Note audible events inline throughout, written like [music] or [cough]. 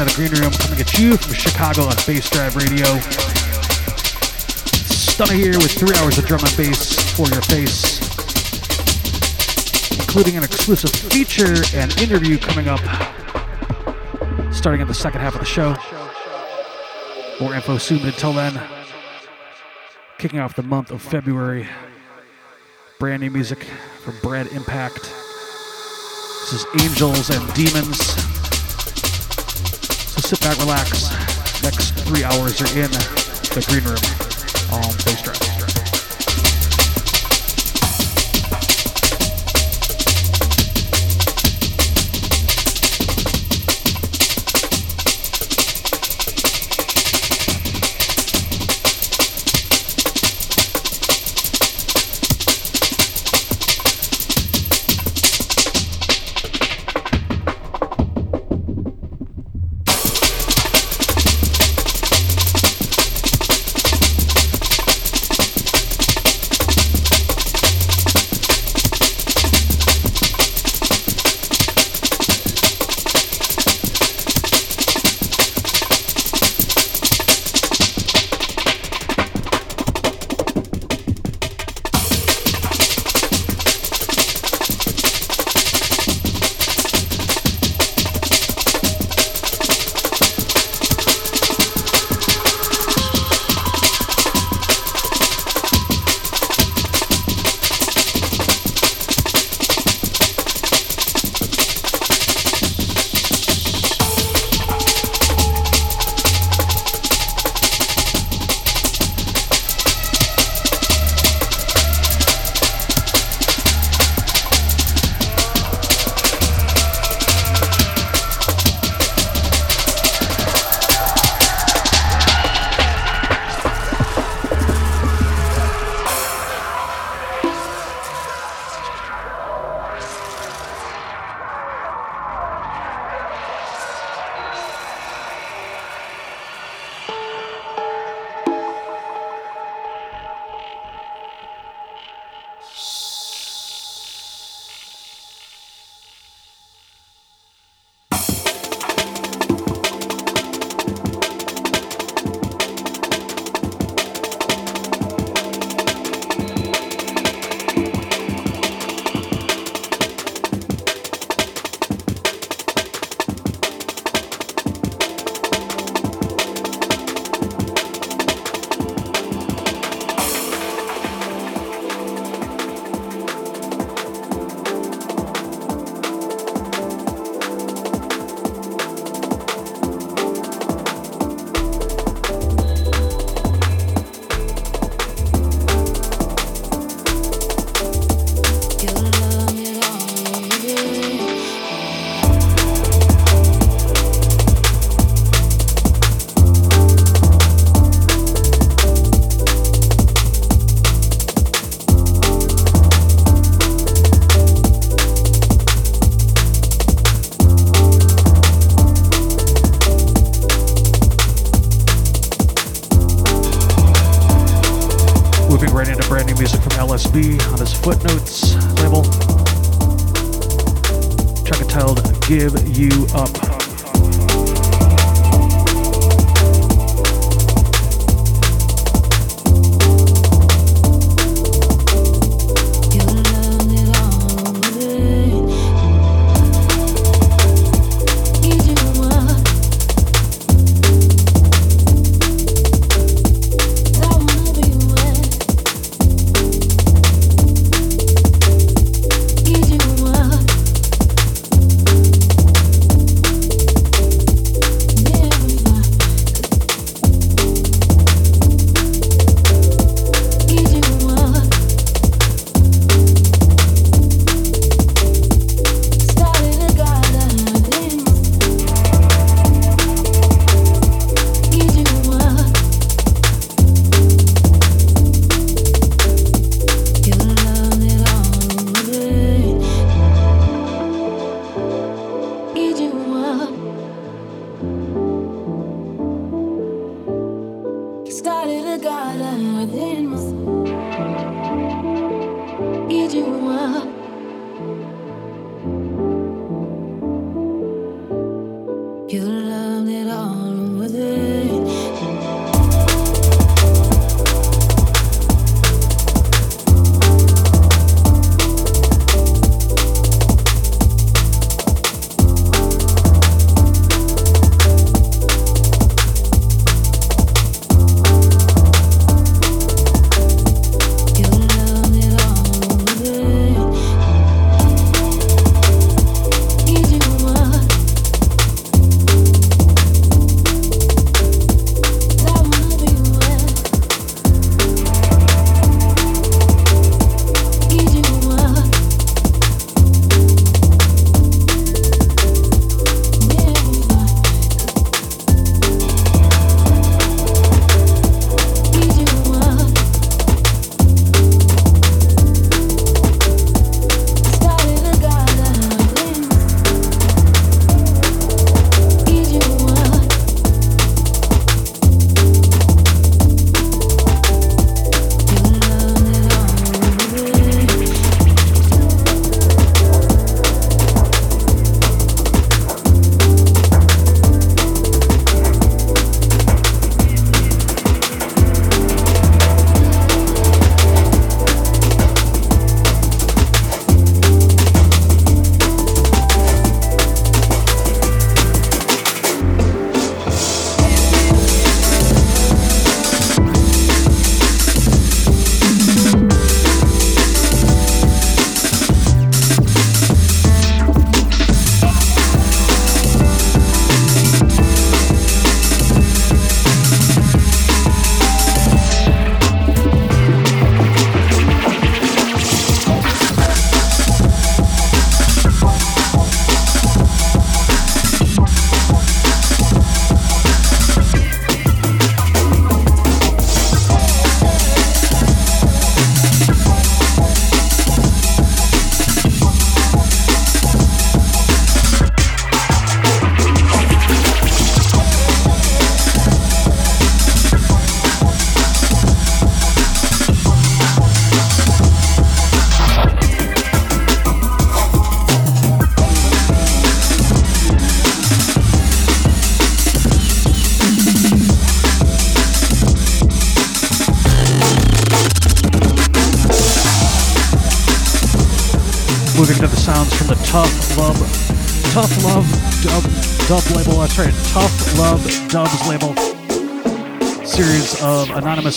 edition of the Green Room coming at you from Chicago on Bassdrive Radio. Stunna here with three hours of drum and bass for your face, including an exclusive feature and interview coming up starting in the second half of the show. More info soon. Until then, kicking off the month of February, brand new music from Brad Impact. This is Angels and Demons. Sit back, relax. Next three hours are in the green room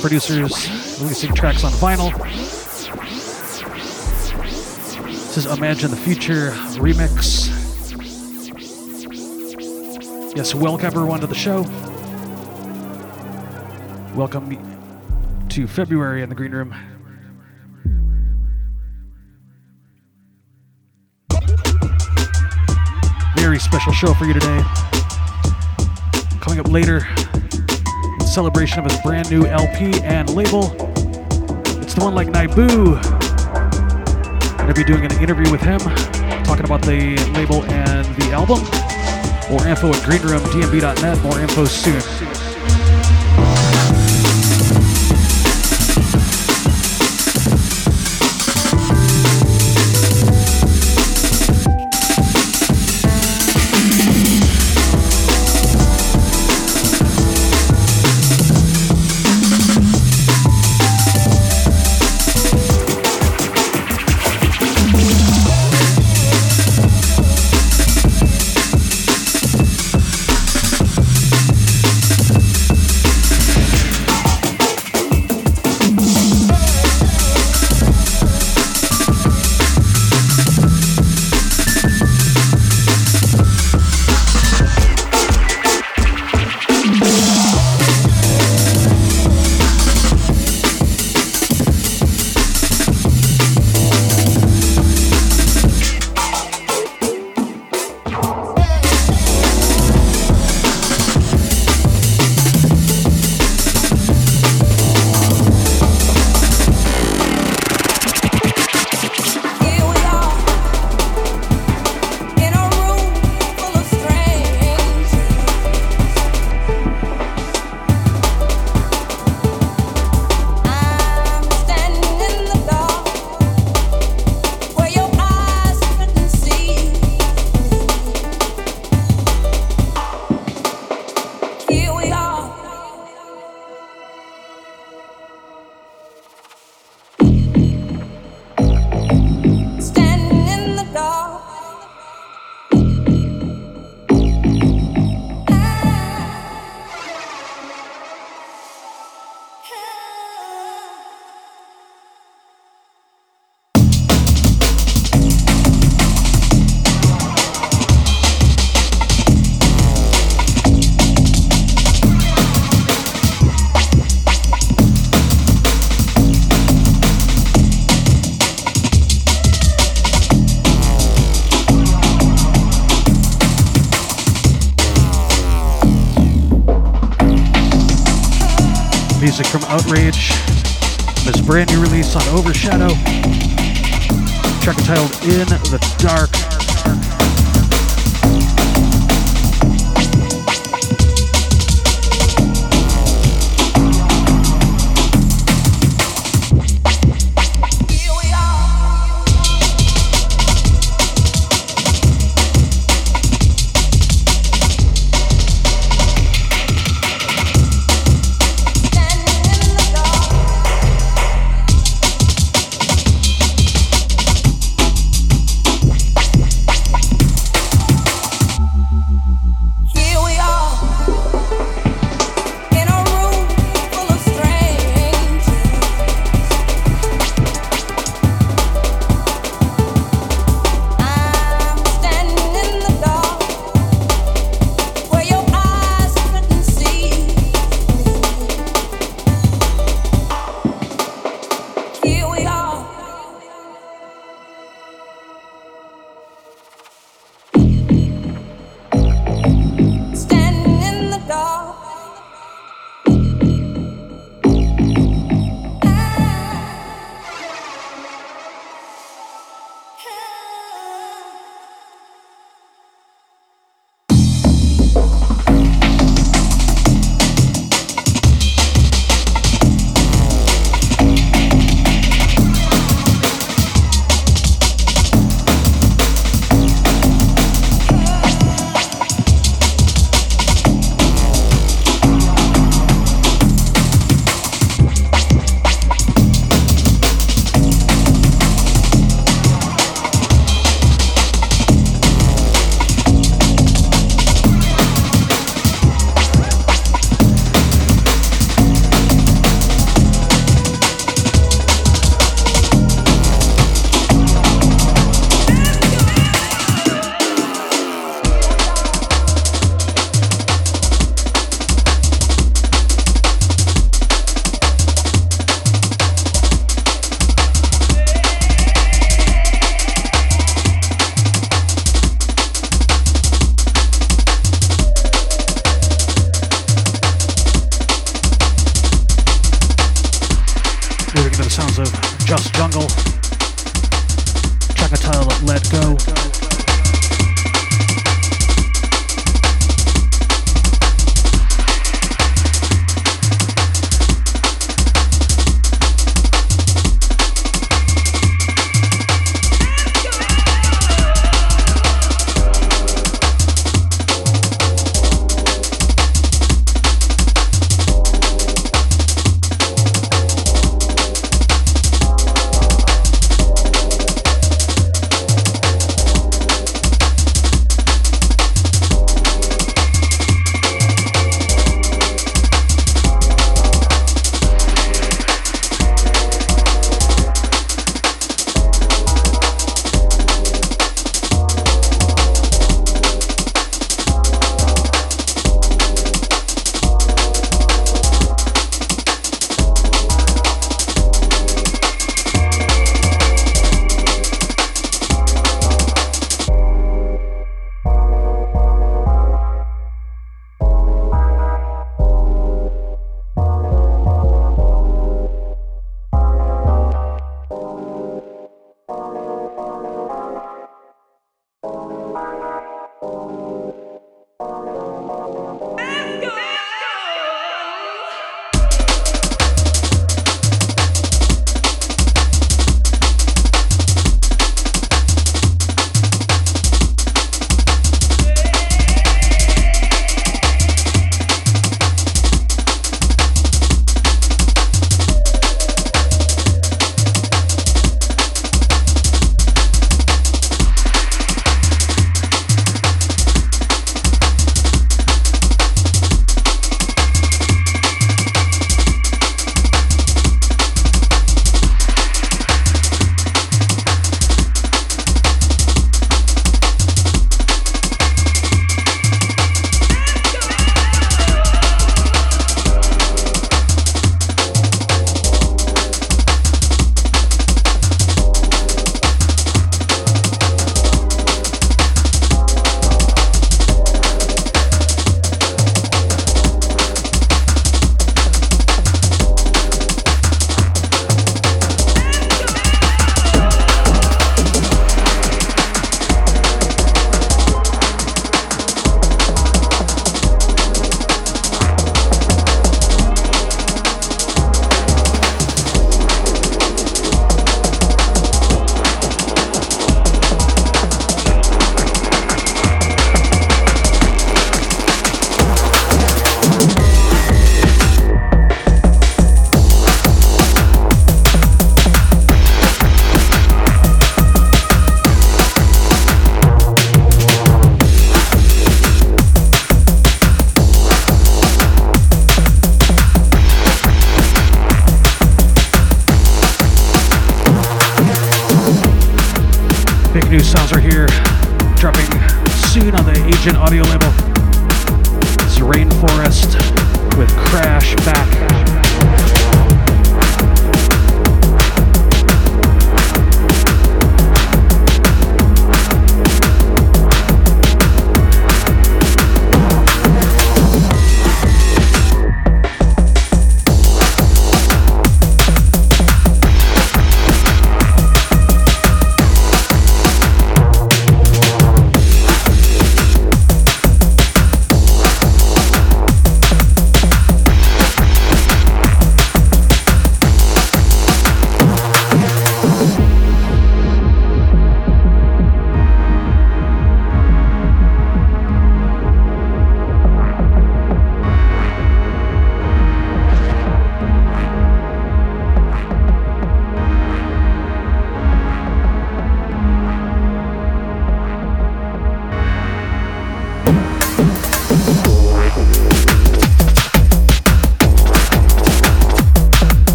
producers releasing tracks on vinyl. This is Imagine the Future remix. Yes, welcome everyone to the show. Welcome to February in the Green Room. Very special show for you today. Coming up later, celebration of his brand new LP and label, it's the one like Naibu. I'm Gonna be doing an interview with him, talking about the label and the album. More info at greenroomdnb.net. More info soon. From outrage. This brand new release on Overshadow. Track entitled In the Dark.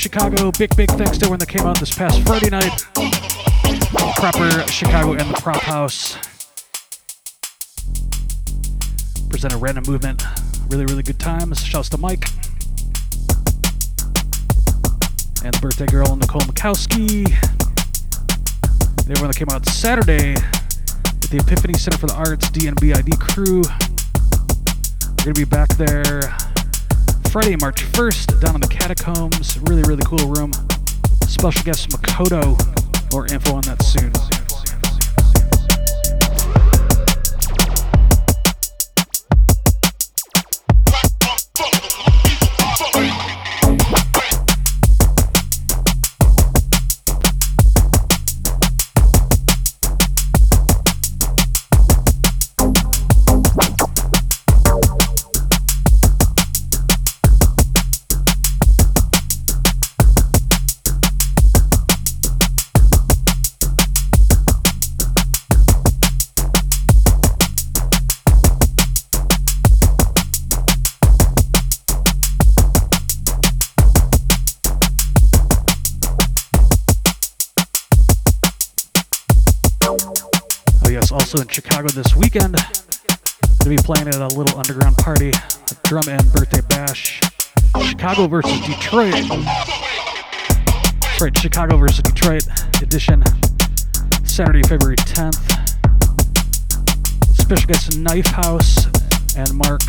Chicago, big, big thanks to everyone that came out this past Friday night. Proper Chicago and the Prop House. Present a random movement. Really, really good times. Shouts to Mike. and the birthday girl Nicole Makowski. And everyone that came out Saturday at the Epiphany Center for the Arts DNBID crew. We're gonna be back there Friday, March 1st, down in the catacombs. Really, really cool room. Special guest Makoto. More info on that soon. Chicago versus Detroit. That's right, Chicago versus Detroit edition. Saturday, February 10th. Special guests Knife House and Mark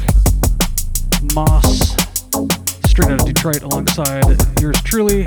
Moss, straight out of Detroit, alongside yours truly.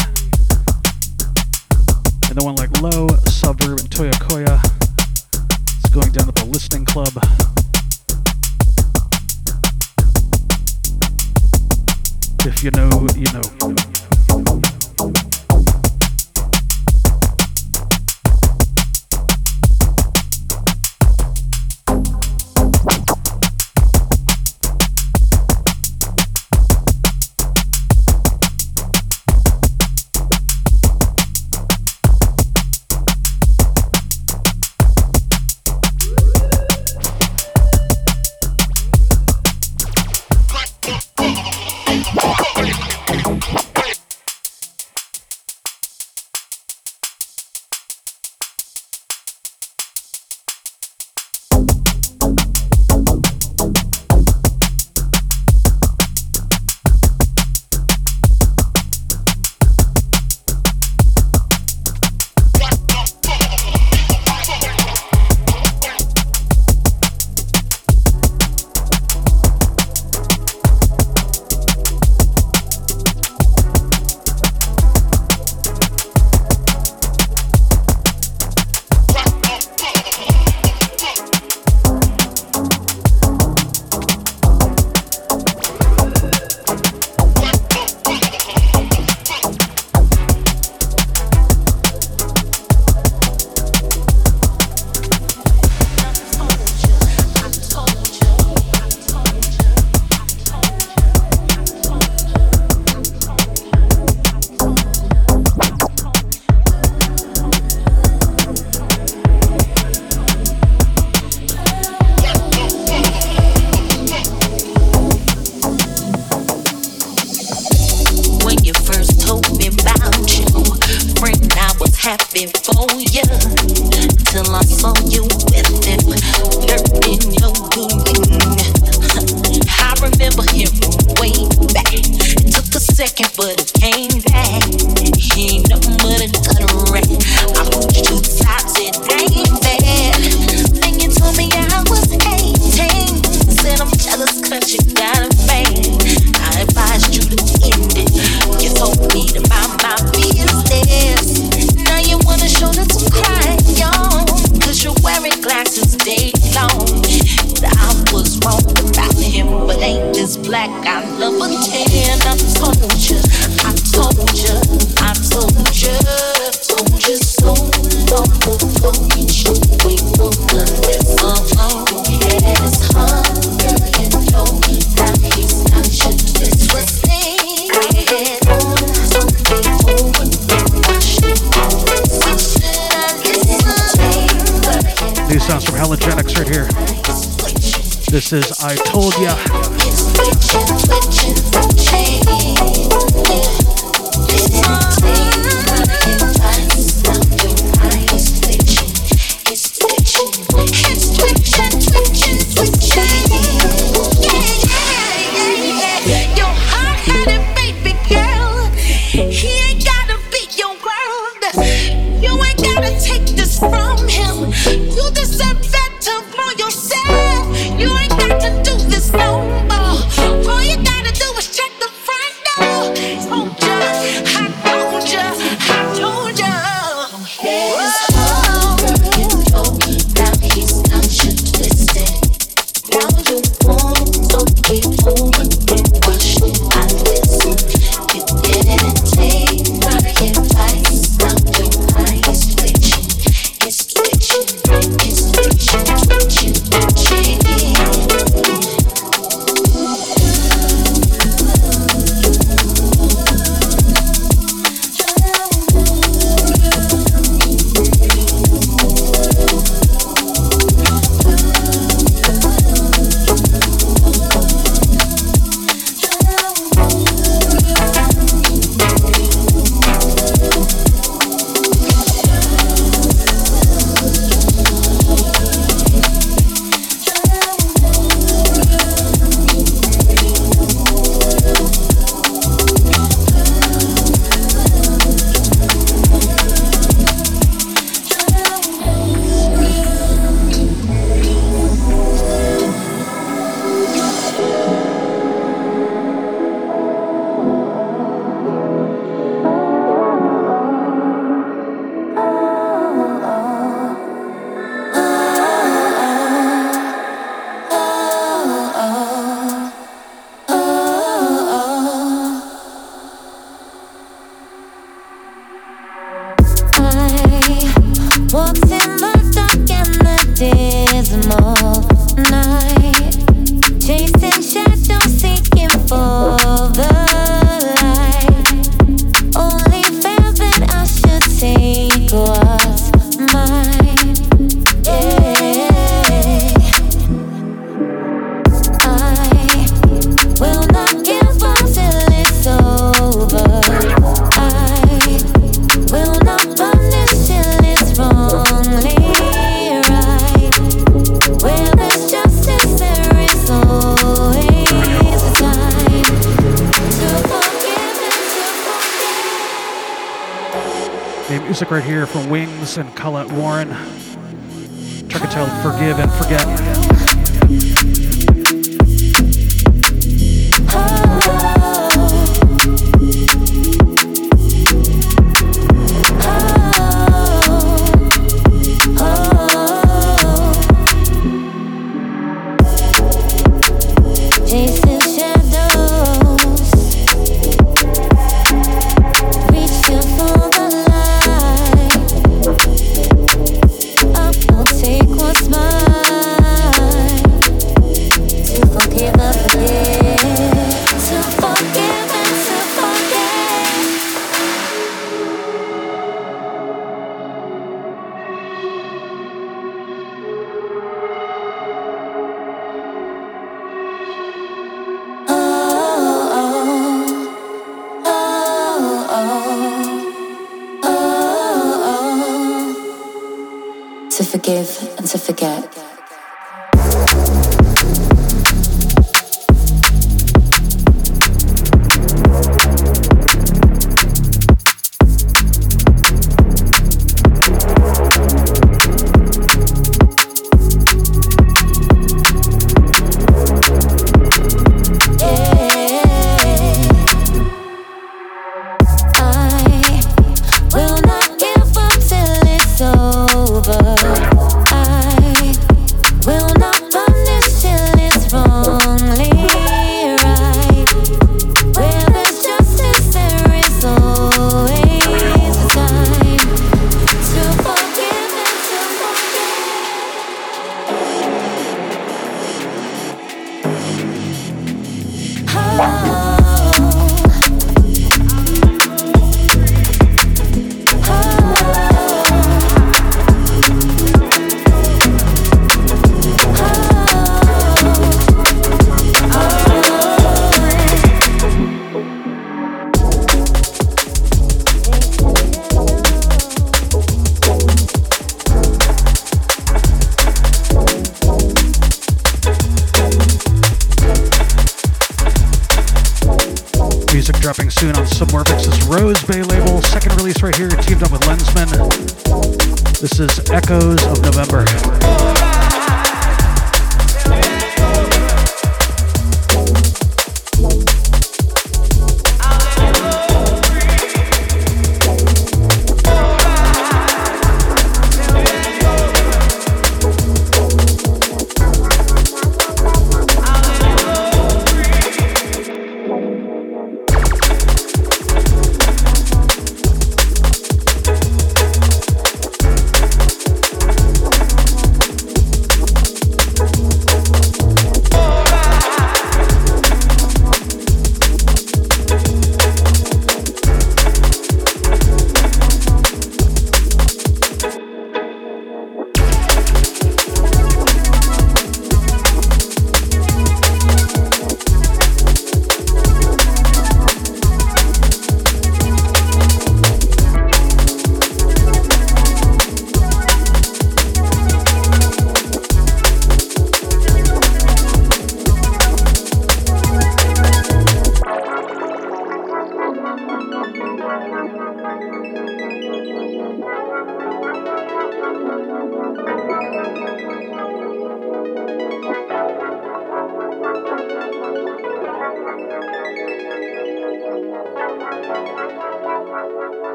give and to forget.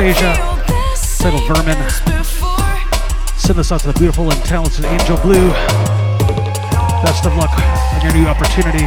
Anastasia, titled Vermin. Send this out to the beautiful and talented Angel Blue. Best of luck on your new opportunity,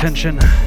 Attention.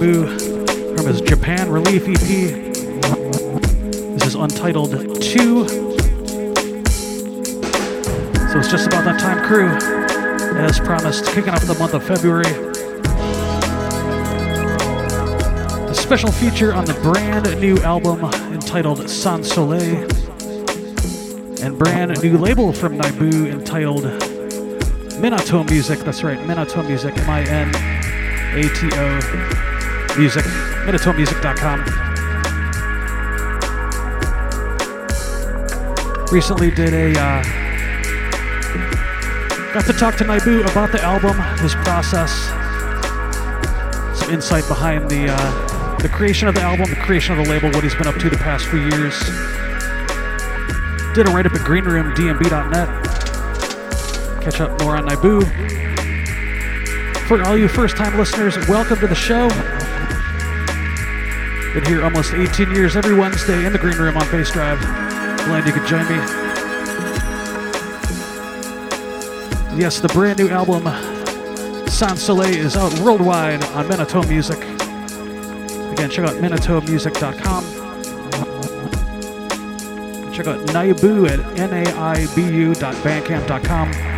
From from his Japan Relief EP. This is Untitled 2. So it's just about that time, crew. As promised, kicking off the month of February. A special feature on the brand new album entitled Sans Soleil. And brand new label from Naibu entitled Minato Music. That's right, Minato Music. M I N A T O Music. MinatoMusic.com. Recently did a. Uh, got to talk to Naibu about the album, his process, some insight behind the uh, the creation of the album, the creation of the label, what he's been up to the past few years. Did a write up at greenroomdmb.net. Catch up more on Naibu. For all you first time listeners, welcome to the show. Been here almost 18 years every Wednesday in the Green Room on Bassdrive. Glad you could join me. Yes, the brand new album Sans Soleil is out worldwide on Minato Music. Again, check out minatomusic.com. Check out Naibu at naibu.bandcamp.com.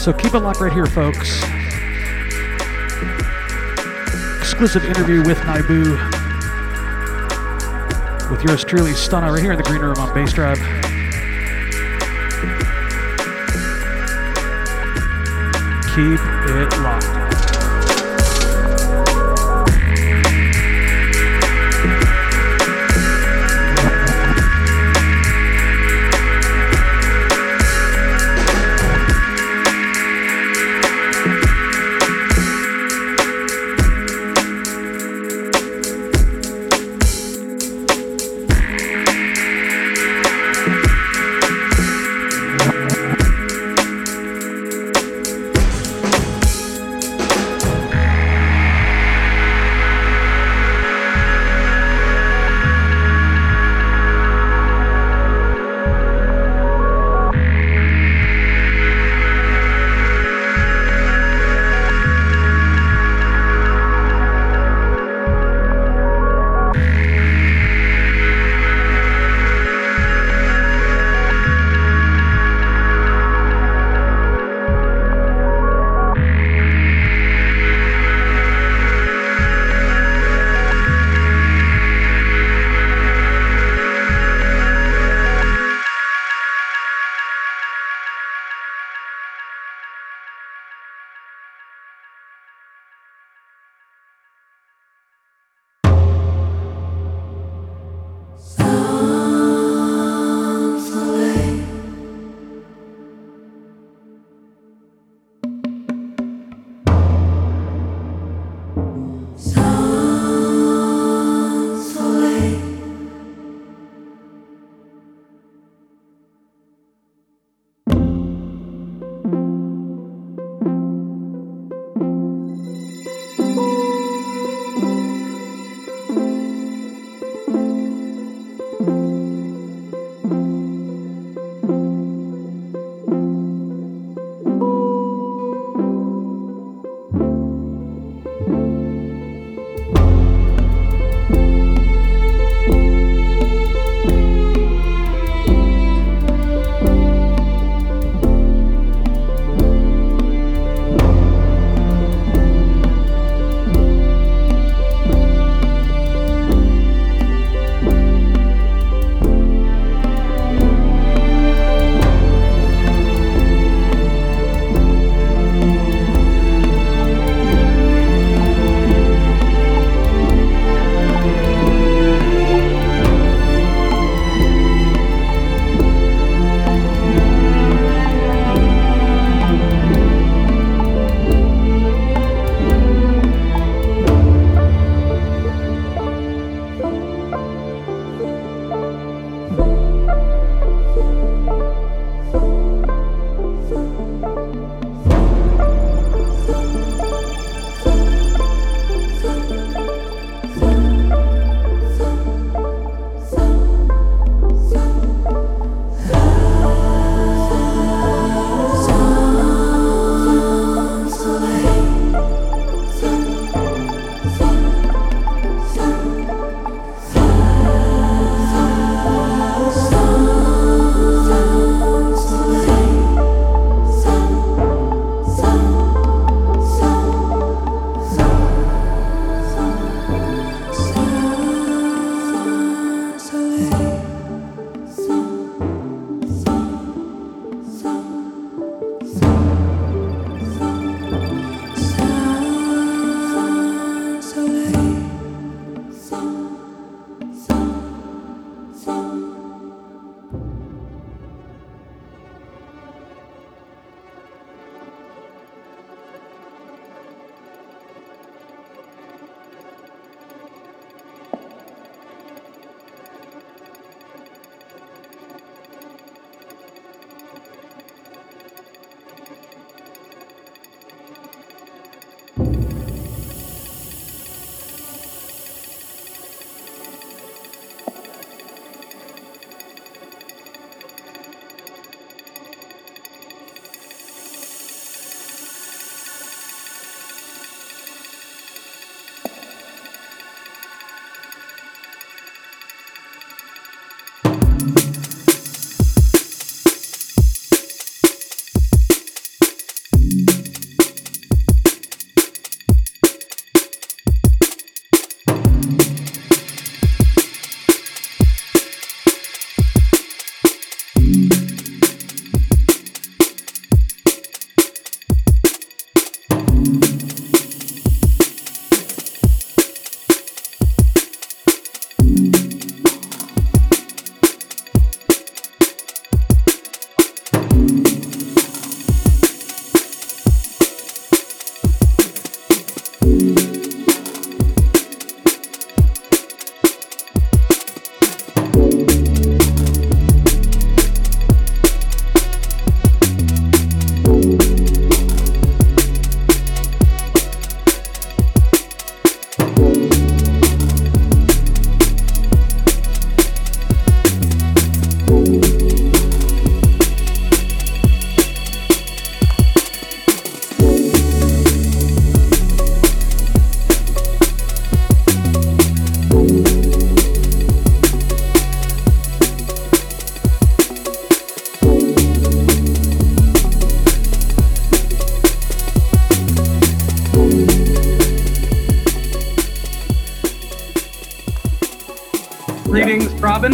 So keep it locked right here, folks. Exclusive interview with Naibu with yours truly, Stunna, right here in the green room on Bassdrive. Keep it locked.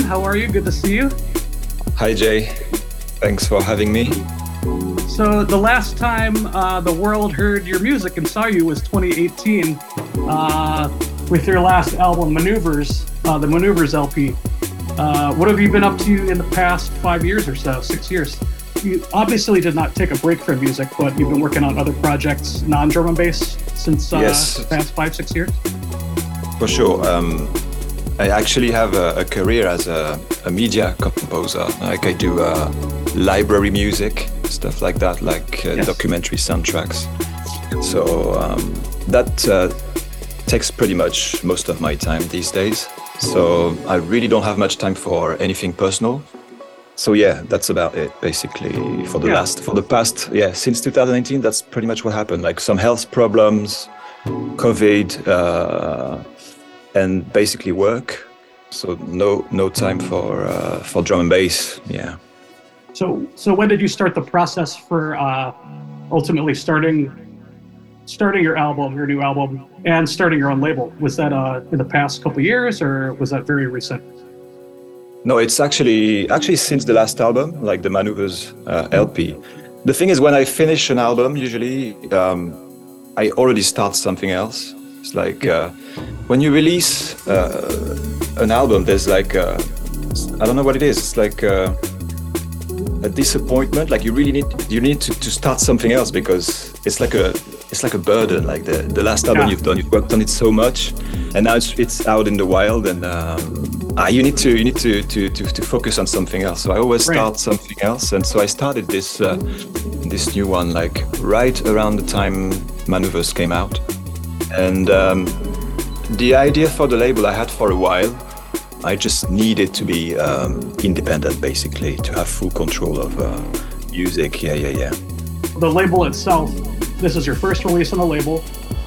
How are you? Good to see you. Hi, Jay. Thanks for having me. So, the last time uh, the world heard your music and saw you was 2018 uh, with your last album, Maneuvers, uh, the Maneuvers LP. Uh, what have you been up to in the past five years or so, six years? You obviously did not take a break from music, but you've been working on other projects, non drum and bass, since uh, yes. the past five, six years? For sure. Um, I actually have a, a career as a, a, media composer. Like I do uh, library music, stuff like that, like uh, yes. documentary soundtracks. So um, that uh, takes pretty much most of my time these days. So I really don't have much time for anything personal. So yeah, that's about it basically for the yeah. last for the past yeah since 2019. That's pretty much what happened. Like some health problems, COVID, uh, and basically work. So no no time for uh, for drum and bass. Yeah. So so when did you start the process for uh, ultimately starting starting your album, your new album, and starting your own label? Was that uh, in the past couple years, or was that very recent? No, it's actually actually since the last album, like the Maneuvers uh, LP. The thing is, when I finish an album, usually um, I already start something else. It's like uh, when you release uh, an album, there's like uh, I don't know what it is. It's like uh, a disappointment. Like you really need you need to, to start something else because it's like a it's like a burden. Like the, the last album yeah. you've done, you've worked on it so much, and now it's it's out in the wild, and um, ah, you need to you need to, to to to focus on something else. So I always start something else, and so I started this uh, this new one like right around the time Maneuvers came out, and um, the idea for the label I had for a while. I just needed to be um, independent, basically, to have full control of uh, music. Yeah, yeah, yeah. The label itself this is your first release on the label.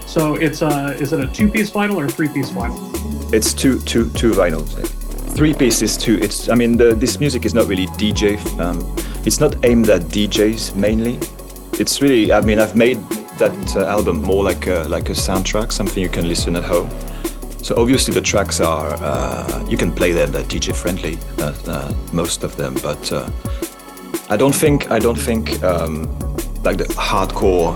So it's a is it a two piece vinyl or a three piece vinyl? It's two two two vinyls. Three pieces too. It's I mean the, this music is not really DJ. Um, it's not aimed at DJs mainly. It's really I mean I've made that uh, album more like a, like a soundtrack, something you can listen at home. So obviously the tracks are uh, you can play them, they're DJ friendly, uh, uh, most of them. But uh, I don't think I don't think um, like the hardcore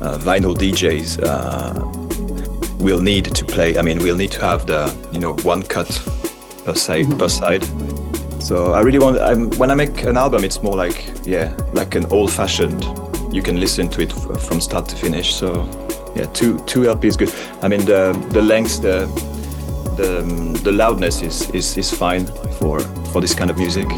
uh, vinyl DJs uh, will need to play. I mean, we'll need to have the you know one cut per side mm-hmm. per side. So I really want. I'm, when I make an album, it's more like yeah, like an old-fashioned. You can listen to it from start to finish. So yeah, two two LPs is good. I mean the the length, the the um, the loudness is is is fine for for this kind of music.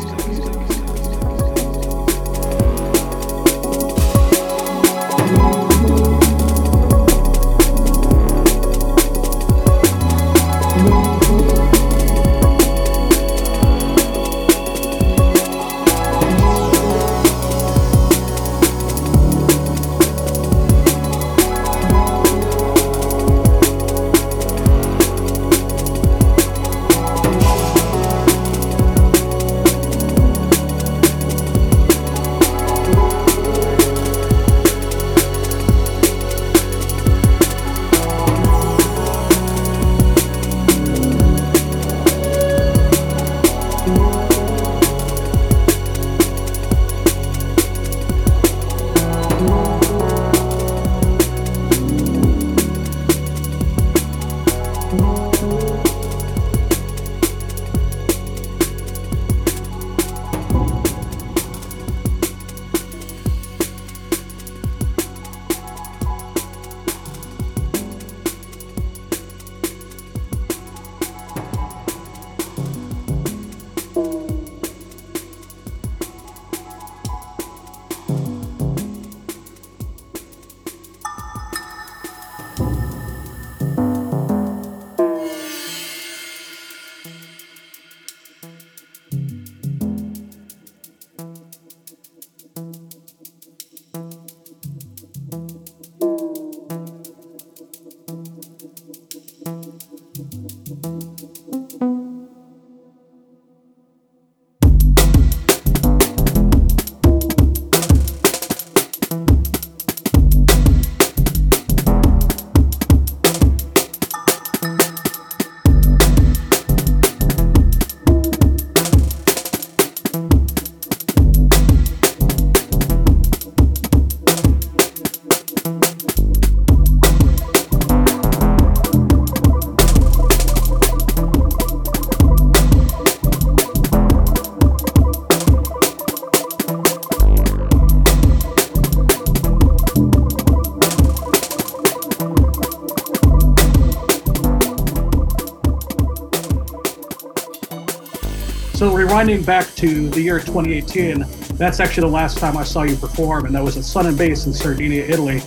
So rewinding back to the year 2018, that's actually the last time I saw you perform, and that was at Sun and Bass in Sardinia, Italy.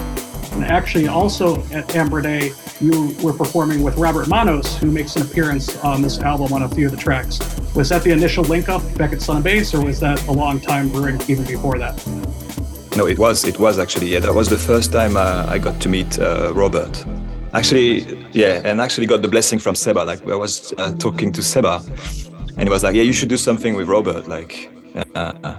And actually, also at Amber Day, you were performing with Robert Manos, who makes an appearance on this album on a few of the tracks. Was that the initial link up back at Sun and Bass, or was that a long time brewing even before that? No, it was. It was actually. Yeah, that was the first time uh, I got to meet uh, Robert. Actually, yeah, and actually got the blessing from Seba. Like I was uh, talking to Seba, and he was like, "Yeah, you should do something with Robert. Like, uh, uh,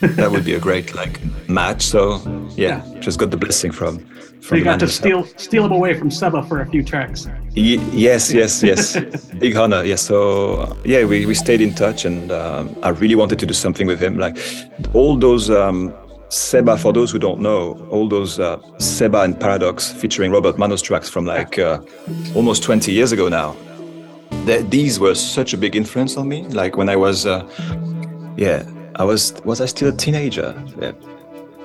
that would be a great like match." So yeah, yeah. just got the blessing from. from so you got to steal steal him away from Seba for a few tracks. Y- yes, yes, yes. [laughs] Big honor. Yes. So yeah, we, we stayed in touch, and um, I really wanted to do something with him. Like all those. Um, Seba, for those who don't know, all those uh, Seba and Paradox featuring Robert Manos tracks from like uh, almost 20 years ago now these were such a big influence on me. Like when I was, uh, yeah, I was, was I still a teenager? Yeah,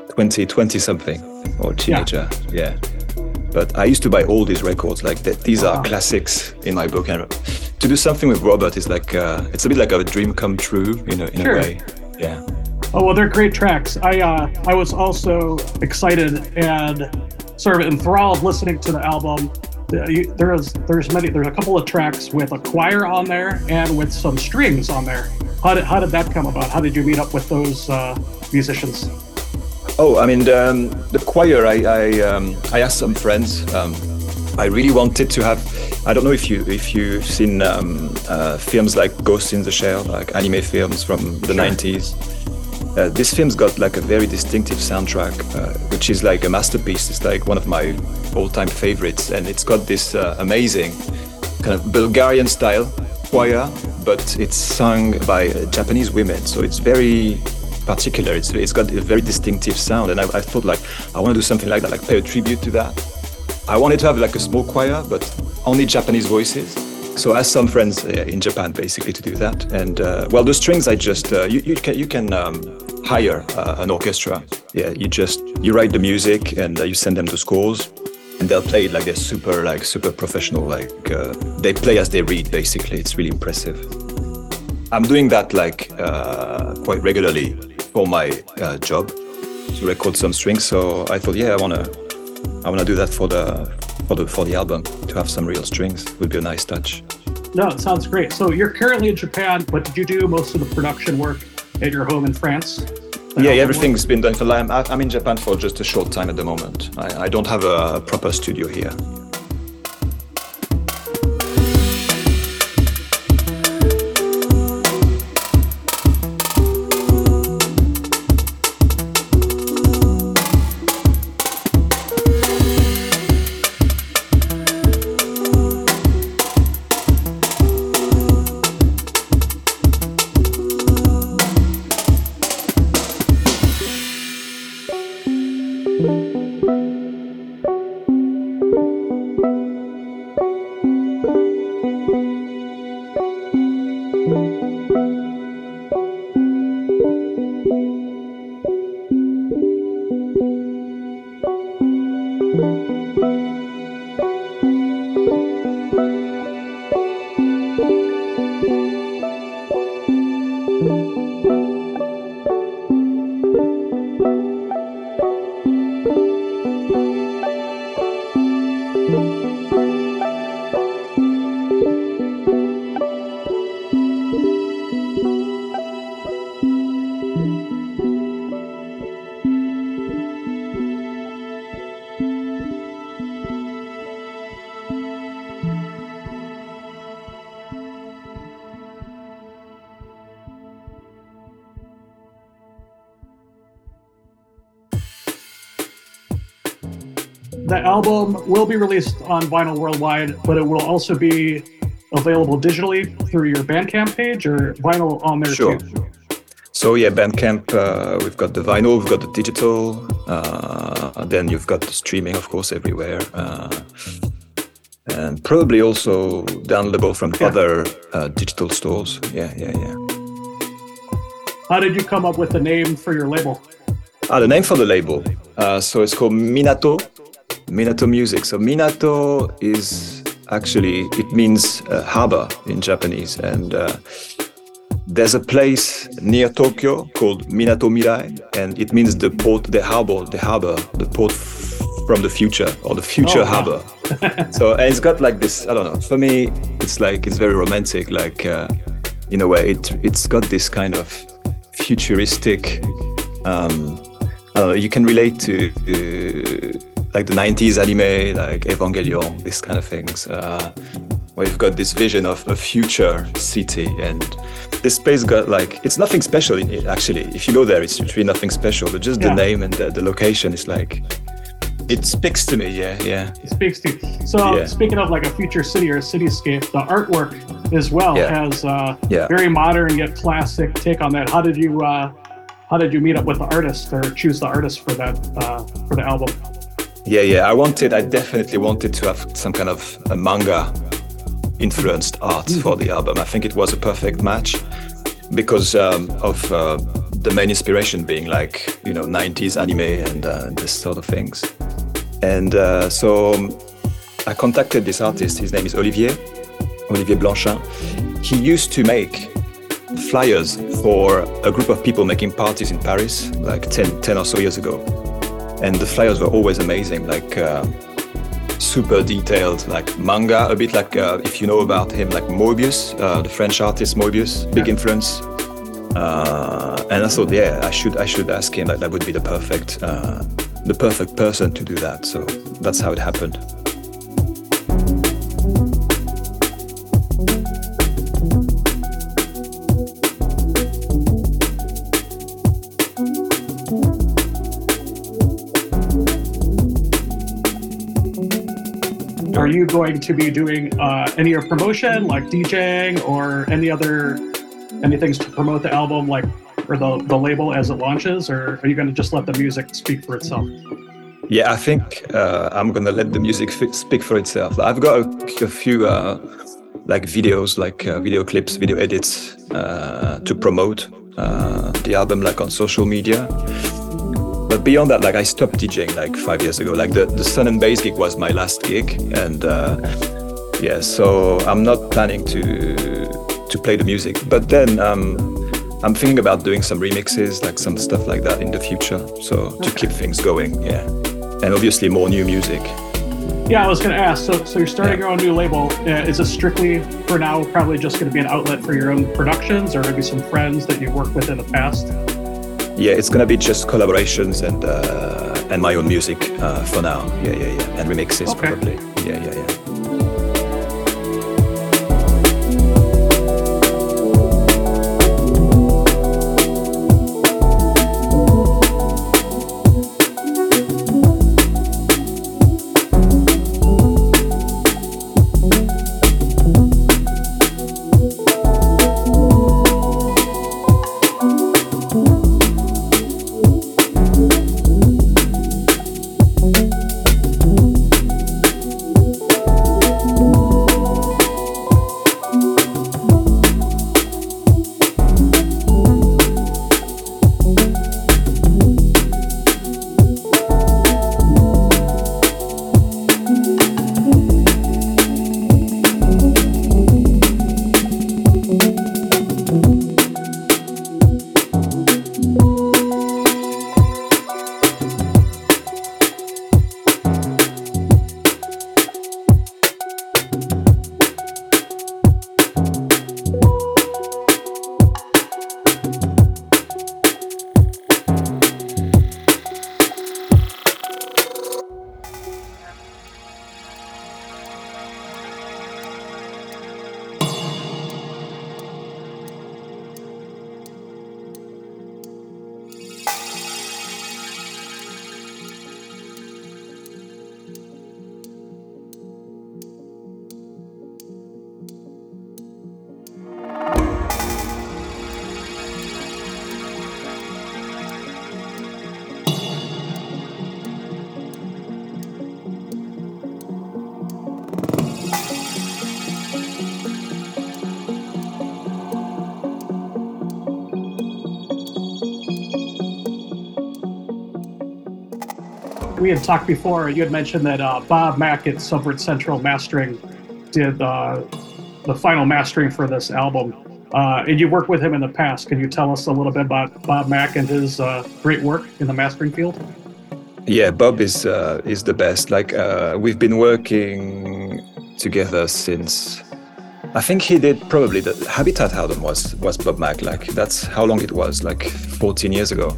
20, 20 something or teenager. Yeah. yeah. But I used to buy all these records. Like that, these are classics in my book. And to do something with Robert is like, uh, it's a bit like a dream come true, you know, in sure. a way. Yeah. Oh well, they're great tracks. I uh, I was also excited and sort of enthralled listening to the album there's there's many there's a couple of tracks with a choir on there and with some strings on there. How did how did that come about? How did you meet up with those uh, musicians? Oh, I mean um, the choir. I I, um, I asked some friends. Um, I really wanted to have. I don't know if you if you've seen um, uh, films like Ghost in the Shell, like anime films from the sure. 90s uh, this film's got like a very distinctive soundtrack, uh, which is like a masterpiece. It's like one of my all-time favorites, and it's got this uh, amazing kind of Bulgarian style choir, but it's sung by uh, Japanese women. So it's very particular. It's, it's got a very distinctive sound, and I, I thought like I want to do something like that, like pay a tribute to that. I wanted to have like a small choir, but only Japanese voices so I asked some friends uh, in Japan basically to do that. And uh, well, the strings I just uh, you, you can you can um, hire uh, an orchestra. Yeah, you just you write the music and uh, you send them the scores, and they'll play it like they're super like super professional. Like uh, they play as they read basically. It's really impressive. I'm doing that like quite regularly for my job to record some strings. So I thought, yeah, I wanna I wanna do that for the for the for the album to have some real strings would be a nice touch. No, it sounds great. So you're currently in Japan, but did you do most of the production work at your home in France? Yeah, everything's work? been done for. I'm, I'm in Japan for just a short time at the moment. I, I don't have a proper studio here. Will be released on vinyl worldwide, but it will also be available digitally through your Bandcamp page or vinyl on there sure. too. So yeah, Bandcamp, uh, we've got the vinyl, we've got the digital, uh, then you've got the streaming, of course, everywhere, uh, and probably also downloadable from yeah. other uh, digital stores. Yeah, yeah, yeah. How did you come up with the name for your label? Ah, the name for the label. Uh, so it's called Minato Minato music. So Minato is actually it means uh, harbor in Japanese, and uh, there's a place near Tokyo called Minato Mirai, and it means the port, the harbor, the harbor, the port from the future or the future oh, harbor. Wow. [laughs] so and it's got like this. I don't know. For me, it's like it's very romantic. Like uh, in a way, it it's got this kind of futuristic. Um, I don't know. You can relate to. Like the 90s anime, like Evangelion, these kind of things. Uh, we've got this vision of a future city and this place got like it's nothing special in it actually if you go there it's really nothing special but just yeah. the name and the, the, location is like it speaks to me yeah yeah it speaks to you so yeah. speaking of like a future city or a cityscape the artwork as well yeah. has uh yeah. very modern yet classic take on that how did you uh how did you meet up with the artist or choose the artist for that uh for the album yeah yeah i wanted i definitely wanted to have some kind of a manga influenced art for the album. I think it was a perfect match because um, of uh, the main inspiration being like you know 90s anime and uh, this sort of things. And uh, so um, I contacted this artist. His name is Olivier Olivier Blanchin. He used to make flyers for a group of people making parties in Paris like 10, 10 or so years ago. And the flyers were always amazing. Like uh, super detailed, like manga, a bit like uh, if you know about him, like Moebius, uh, the French artist Moebius, big influence. Uh, and I thought, yeah, I should I should ask him. That that would be the perfect uh, the perfect person to do that. So that's how it happened. Going to be doing uh, any your promotion, like DJing, or any other any things to promote the album, like or the the label as it launches, or are you going to just let the music speak for itself? Yeah, I think uh, I'm gonna let the music speak for itself. I've got a, a few uh, like videos, like uh, video clips, video edits uh, to promote uh, the album, like on social media. But beyond that, like I stopped DJing like five years ago. Like the, the Sun and Bass gig was my last gig, and uh, yeah, so I'm not planning to to play the music. But then um, I'm thinking about doing some remixes, like some stuff like that in the future. So to keep things going, yeah, and obviously more new music. Yeah, I was going to ask. So, so you're starting yeah. your own new label. Uh, is this strictly for now? Probably just going to be an outlet for your own productions, or maybe some friends that you've worked with in the past yeah, it's gonna be just collaborations and uh, and my own music uh, for now. Yeah, yeah, yeah, and remixes okay. probably. Yeah, yeah, yeah. Had talked before. You had mentioned that uh, Bob Macc at Subvert Central Mastering did uh, the final mastering for this album. Uh, and you worked with him in the past. Can you tell us a little bit about Bob Macc and his uh, great work in the mastering field? Yeah, Bob is uh, is the best. Like uh, we've been working together since I think he did probably the Habitat album was was Bob Macc. Like that's how long it was, like 14 years ago.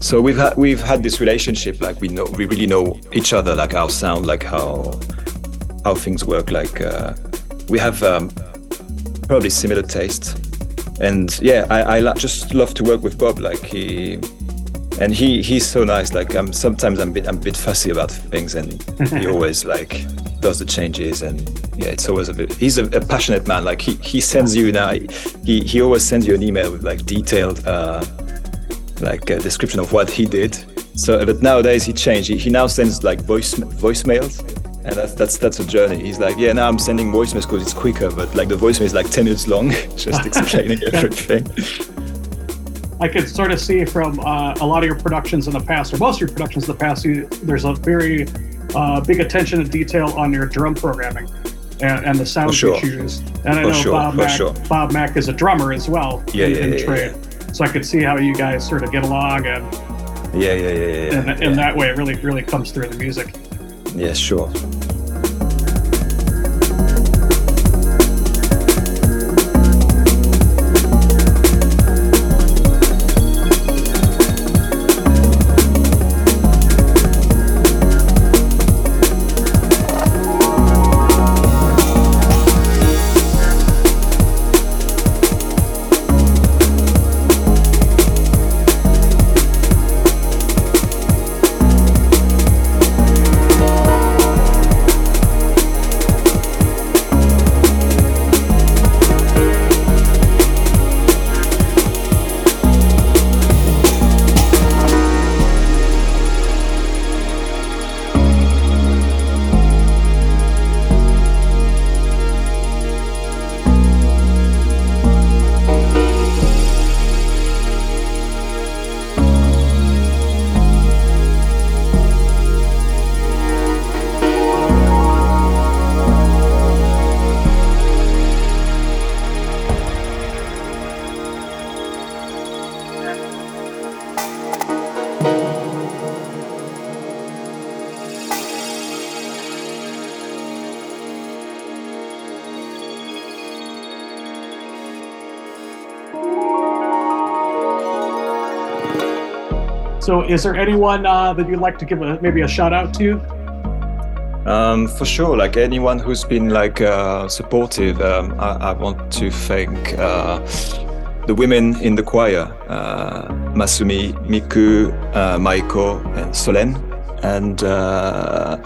So we've had we've had this relationship. Like we know we really know each other. Like our sound, like how how things work. Like uh, we have um, probably similar tastes. And yeah, I, I just love to work with Bob. Like he and he he's so nice. Like I'm sometimes I'm a bit I'm a bit fussy about things, and he [laughs] always like does the changes. And yeah, it's always a bit. He's a, a passionate man. Like he he sends you now. He he always sends you an email with like detailed uh, like a description of what he did. So, but nowadays he changed. He, he now sends like voice voicemails and that's that's that's a journey. He's like, yeah, now I'm sending voicemails because it's quicker, but like the voicemail is like ten minutes long, [laughs] just [laughs] explaining everything. I could sort of see from uh, a lot of your productions in the past, or most of your productions in the past, you, there's a very uh, big attention to detail on your drum programming and, and the sounds sure. you choose. And I know sure. Bob, Macc, sure. Bob Macc is a drummer as well yeah, in, yeah, in yeah, trade. So I could see how you guys sort of get along and yeah, yeah, yeah, yeah. And in that way, it really, really comes through the music. Yeah, sure. So, is there anyone uh, that you'd like to give a, maybe a shout out to? Um, for sure, like anyone who's been like uh, supportive, um, I, I, want to thank uh, the women in the choir, uh, Masumi, Miku, uh, Maiko, and Solen. And uh,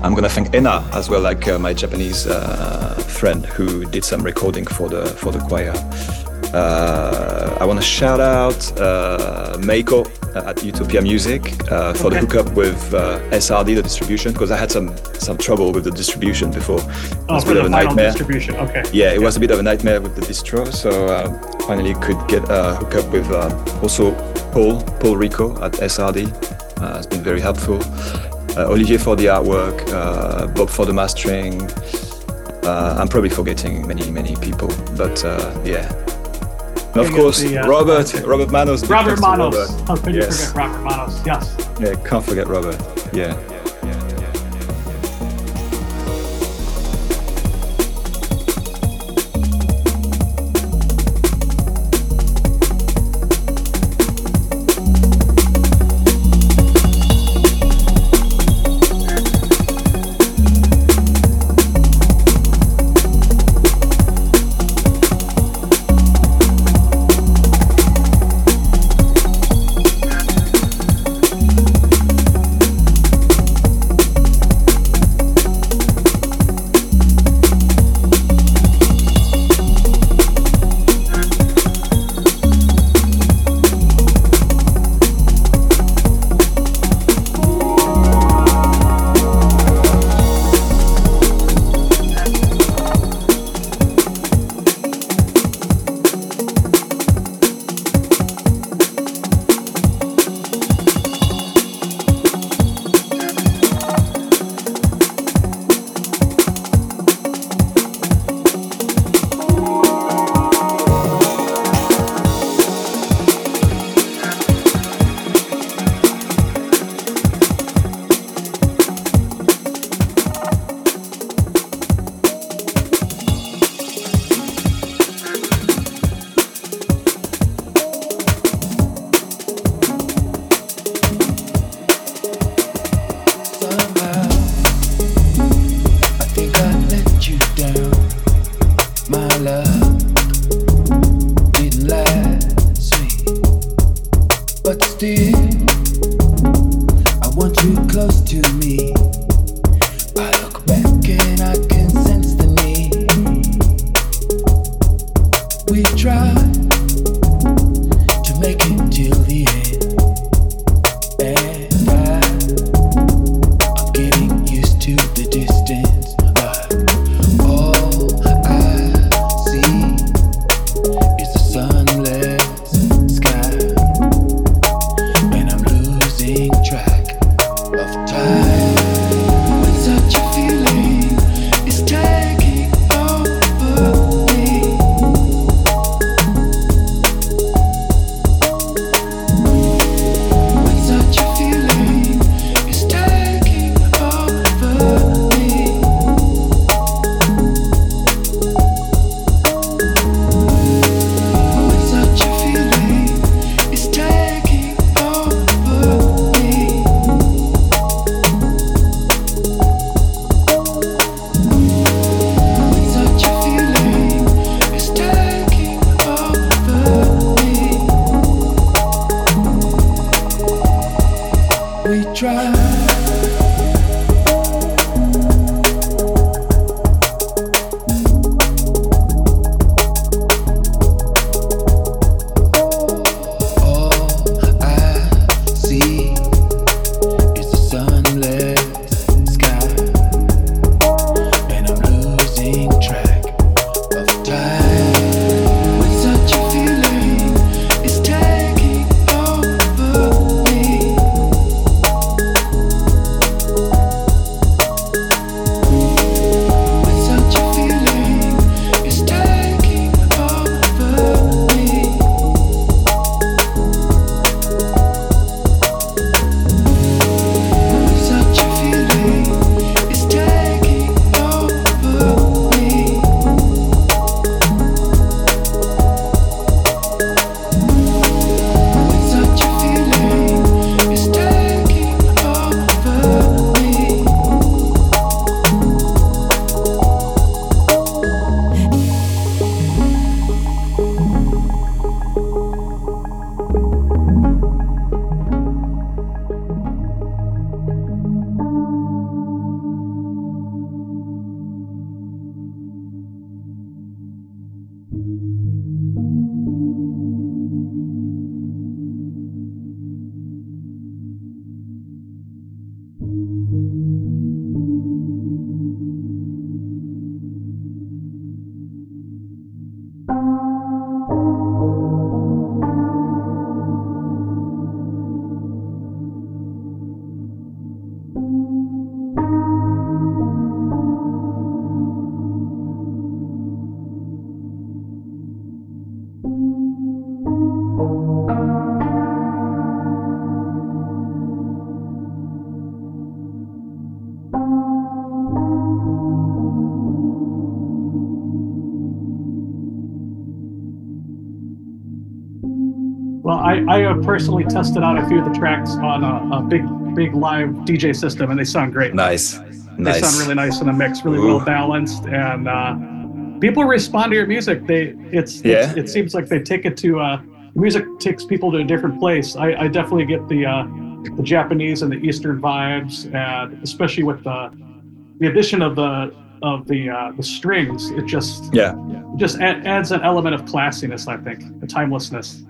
I'm gonna thank Ena as well, like my Japanese friend who did some recording for the for the choir. I want to shout out Meiko at Utopia Music uh, for okay. the hookup with uh, SRD, the distribution, because I had some some trouble with the distribution before. It was oh, a bit of a nightmare. Distribution, okay. Yeah, it yeah. was a bit of a nightmare with the distro, so uh, finally could get a hookup with uh, also Paul Paul Rico at SRD. Uh, it's been very helpful. Uh, Olivier for the artwork, Bob for the mastering. I'm probably forgetting many many people, but yeah, of course, the, uh, Robert, Robert Manos. Robert Manos. Robert. How can yes. you forget Robert Manos? Yes. Yeah, can't forget Robert. Yeah. Tracks on a, a, big, big live DJ system, and they sound great. Nice, they nice. sound really nice in the mix, really Ooh. well balanced, and uh, people respond to your music. They, it's, yeah. It's, it seems like they take it to. Uh, music takes people to a different place. I, I definitely get the uh, the Japanese and the Eastern vibes, and especially with the the addition of the of the uh, the strings, it just yeah just adds an element of classiness. I think, a timelessness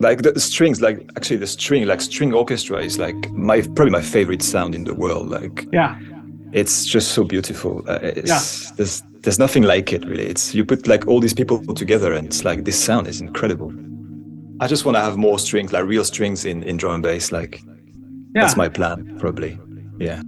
like the, strings like actually the string like string orchestra is like my probably my favorite sound in the world like yeah. it's just so beautiful. Uh, yeah. there's there's nothing like it really. It's you put like all these people together and it's like this sound is incredible. I just want to have more strings like real strings in in drum and bass like yeah. that's my plan probably. Yeah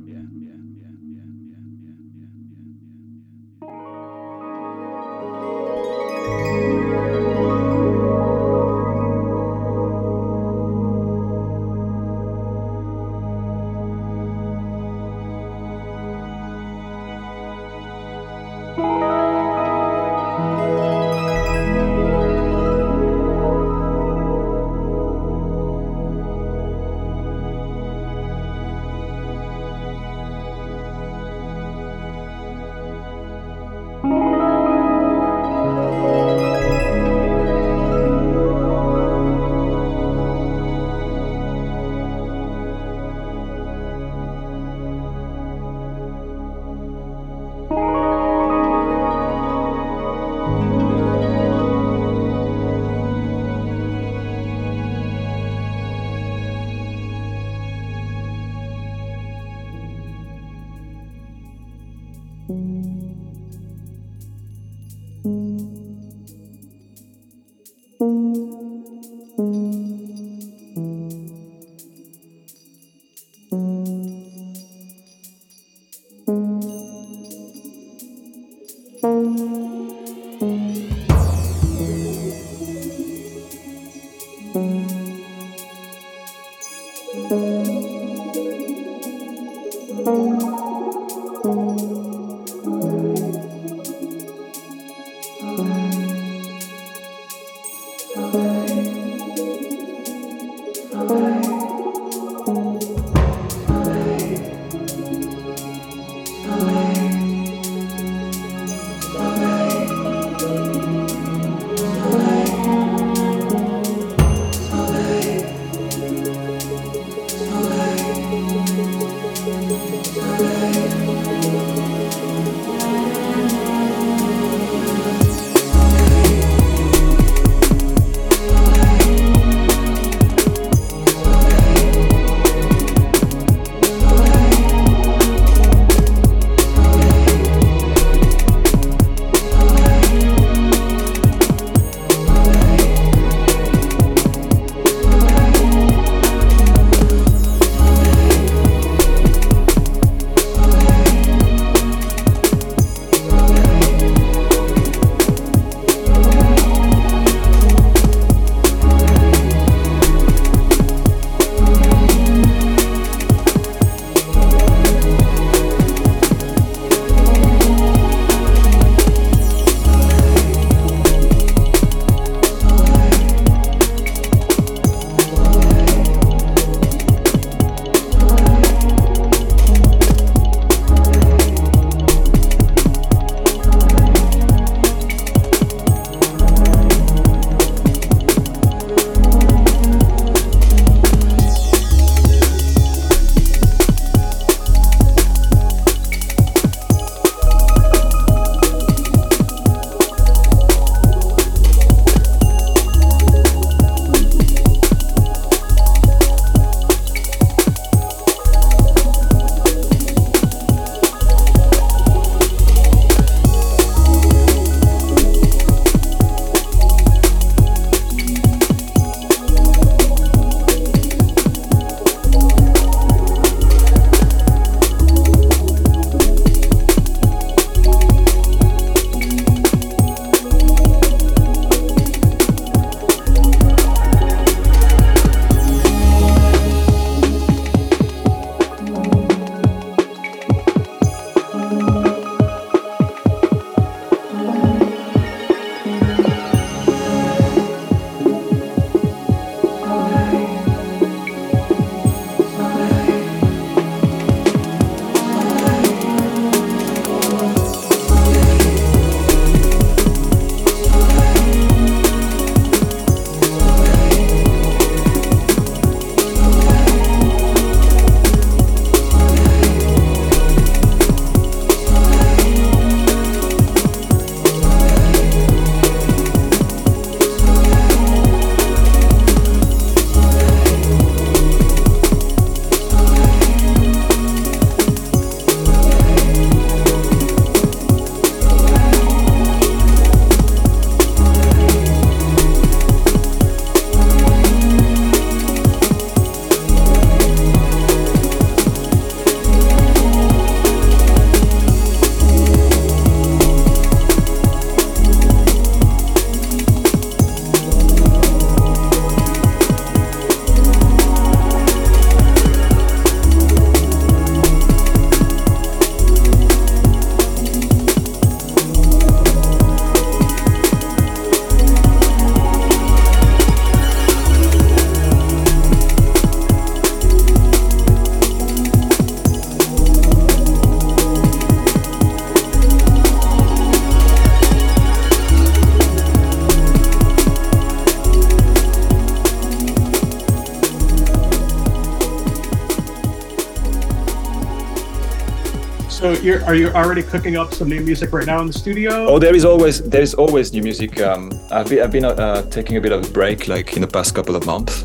So you're are you already cooking up some new music right now in the studio? Oh, there is always there is always new music. Um, I've been I've been uh, taking a bit of a break, like in the past couple of months,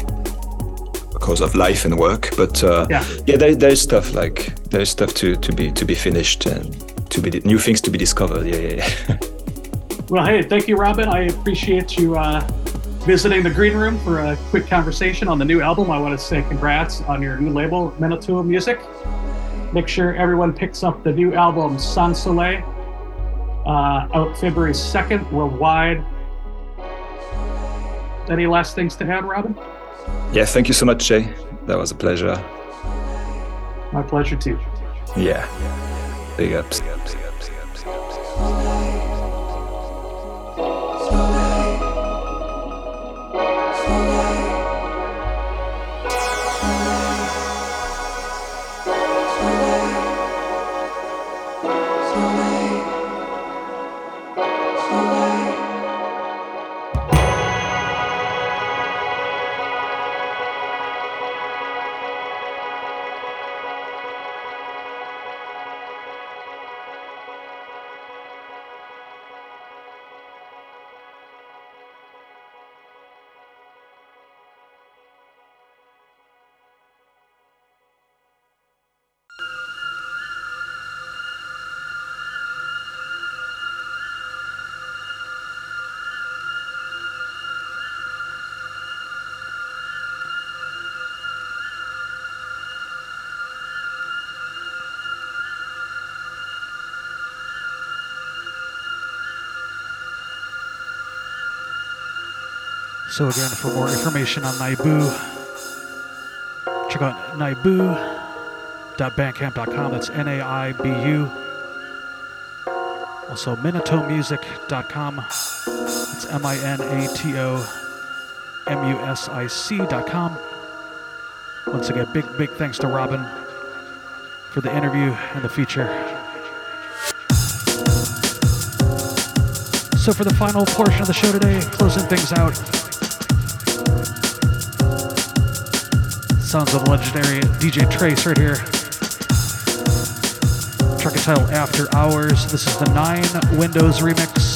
because of life and work. But uh, yeah, yeah, there, there's stuff like there's stuff to to be to be finished and to be new things to be discovered. Yeah, yeah. yeah. [laughs] well, hey, thank you, Robin. I appreciate you. Uh, visiting the green room for a quick conversation on the new album. I want to say congrats on your new label, Minato Music. Make sure everyone picks up the new album, Sans Soleil, uh, out February 2nd worldwide. Any last things to add, Robin? Yeah, thank you so much, Jay. That was a pleasure. My pleasure too. Yeah. Big ups. So again, for more information on Naibu, check out naibu.bandcamp.com. That's N-A-I-B-U. Also, minatomusic.com. It's M-I-N-A-T-O-M-U-S-I-C.com. Once again, big, big thanks to Robin for the interview and the feature. So for the final portion of the show today, closing things out, sounds of legendary DJ Trace right here. Track title After Hours. This is the Nine Windows remix.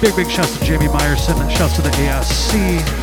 Big, big shouts to Jamie Myerson, shouts to the ASC.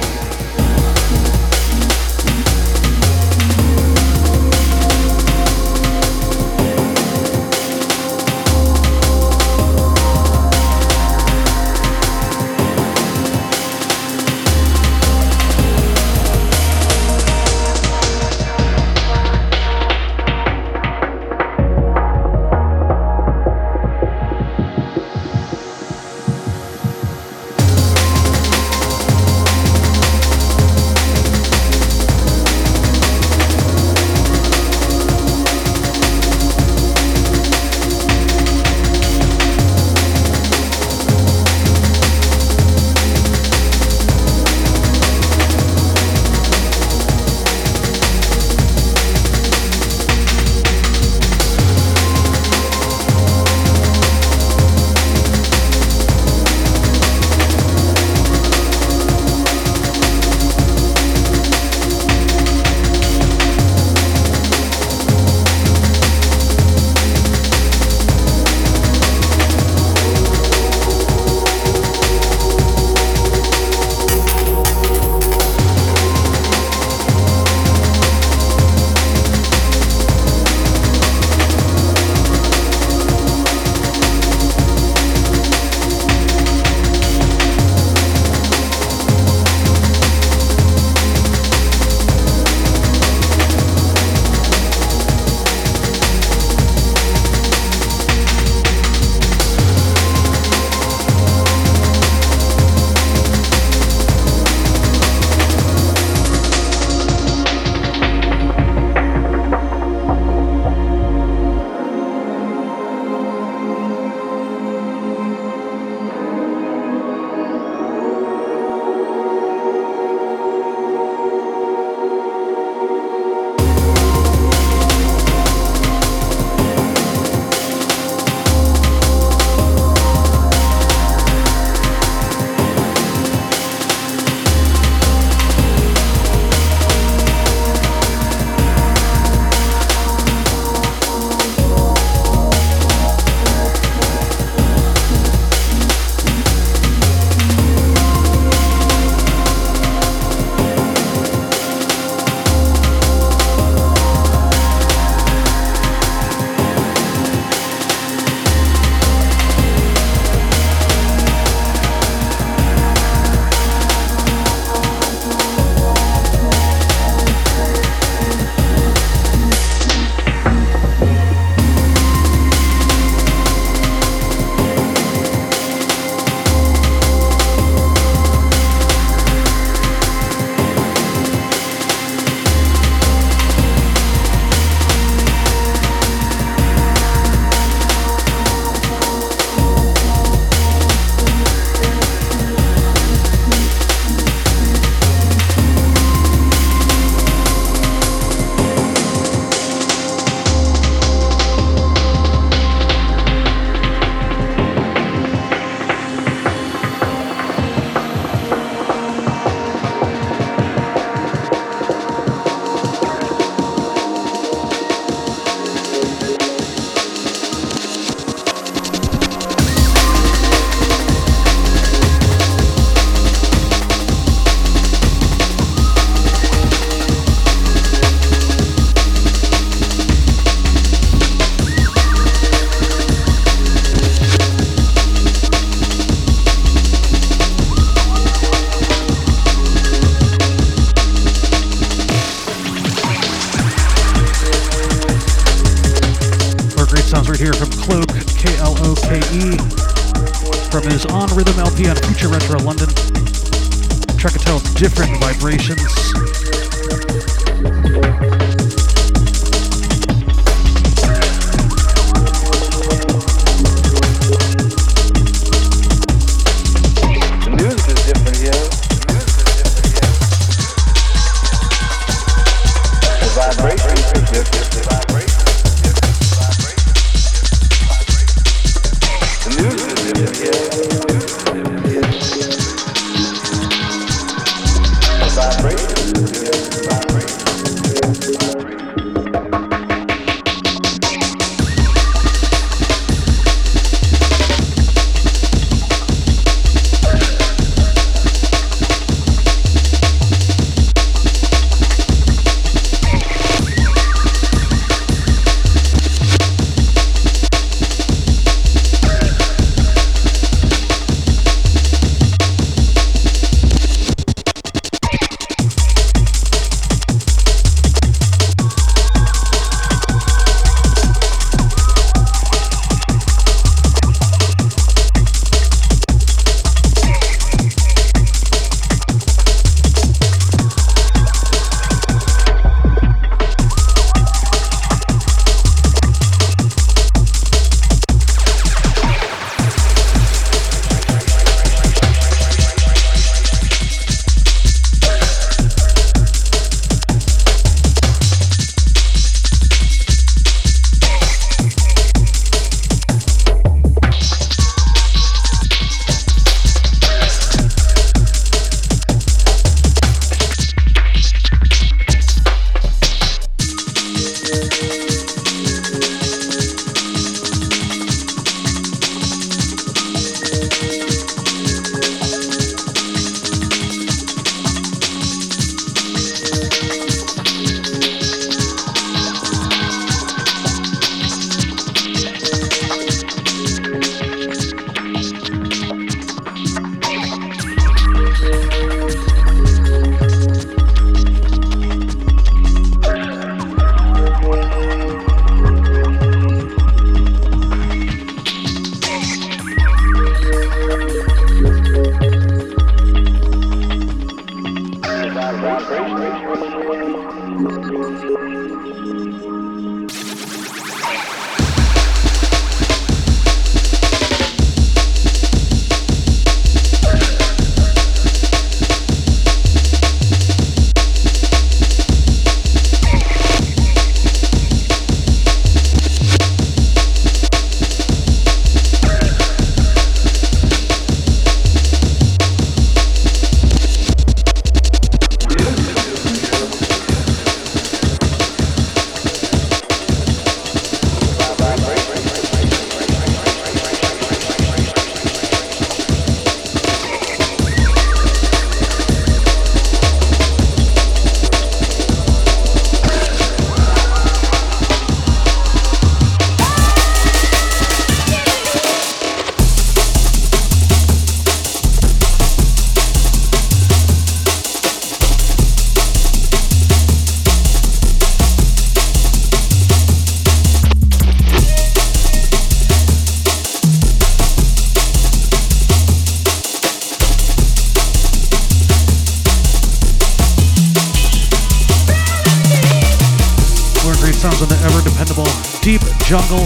Jungle,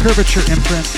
Curvature imprint.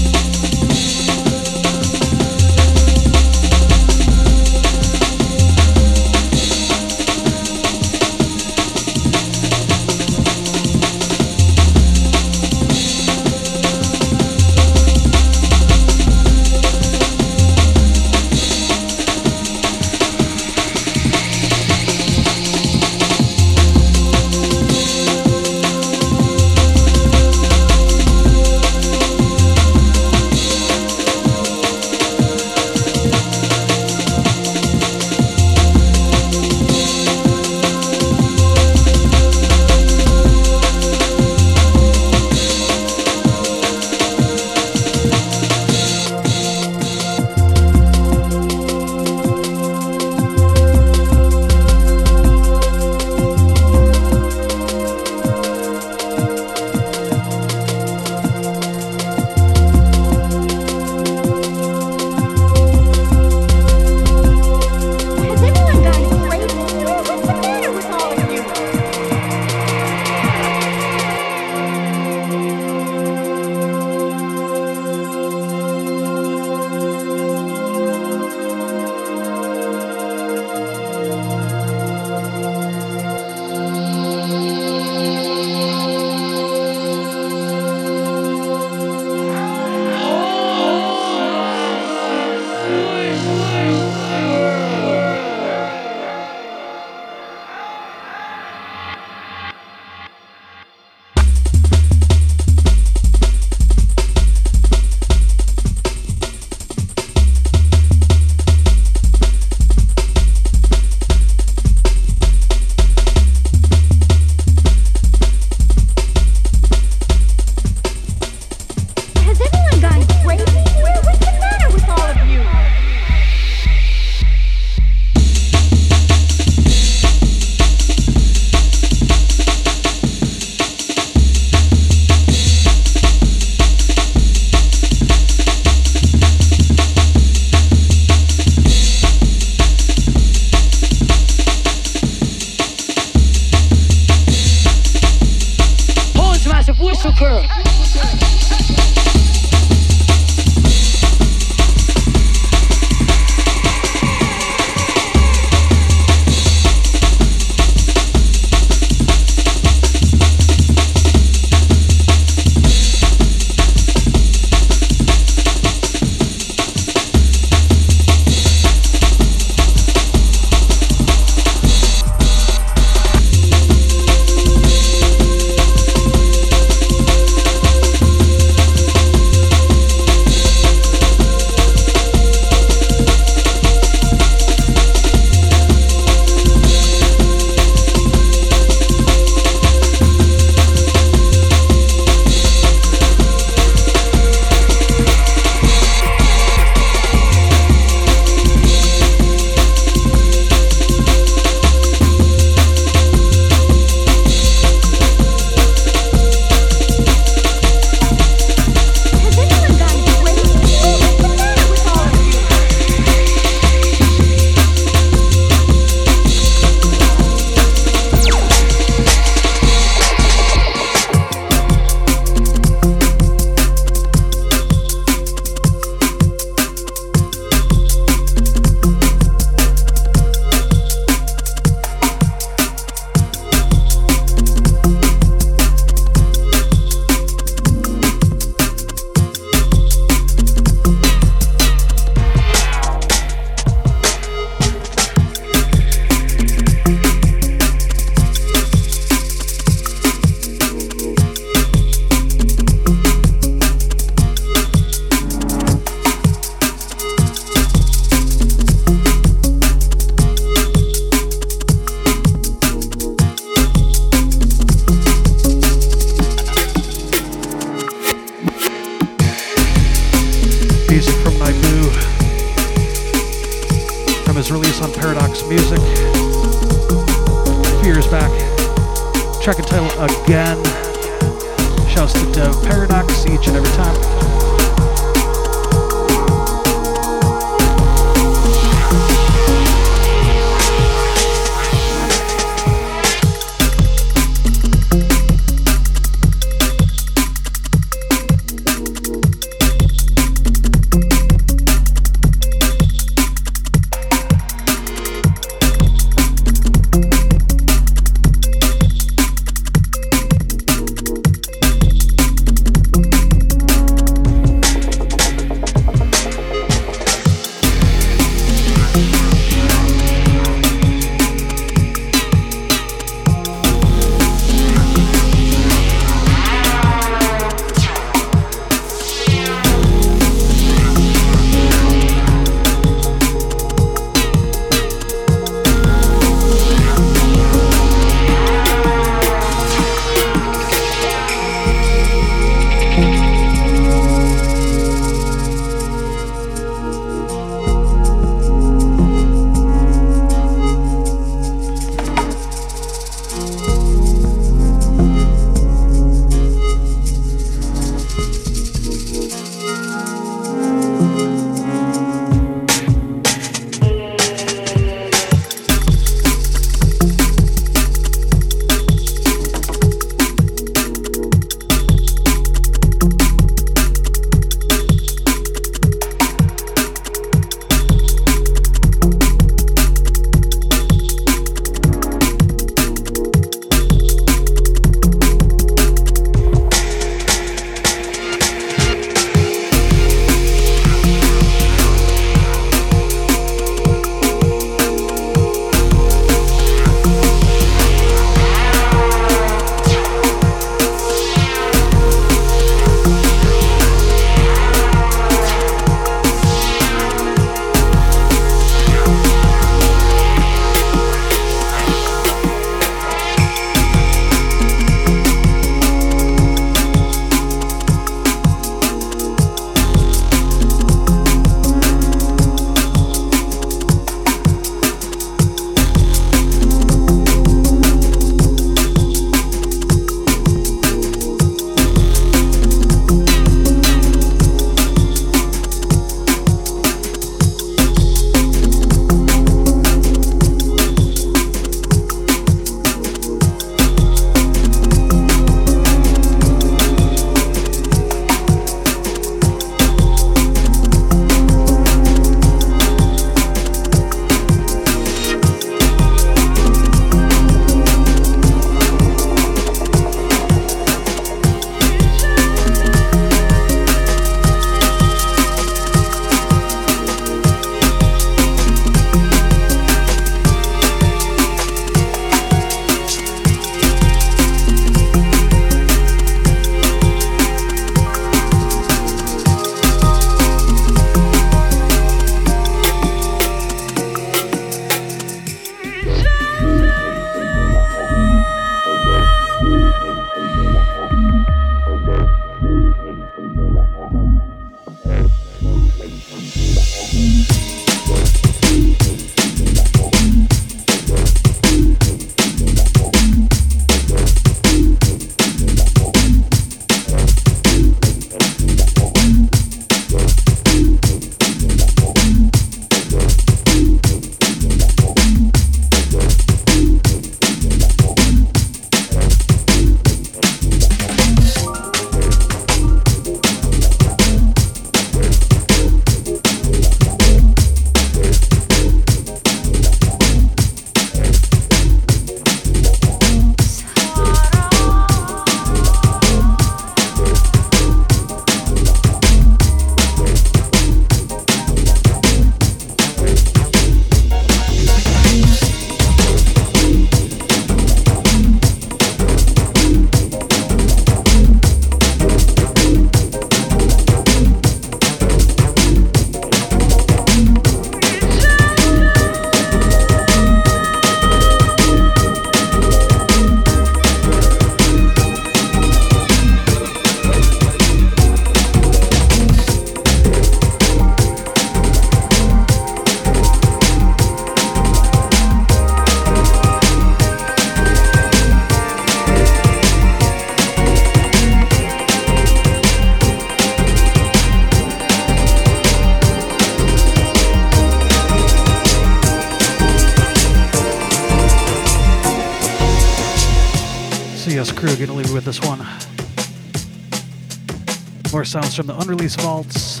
Sounds from the unreleased vaults.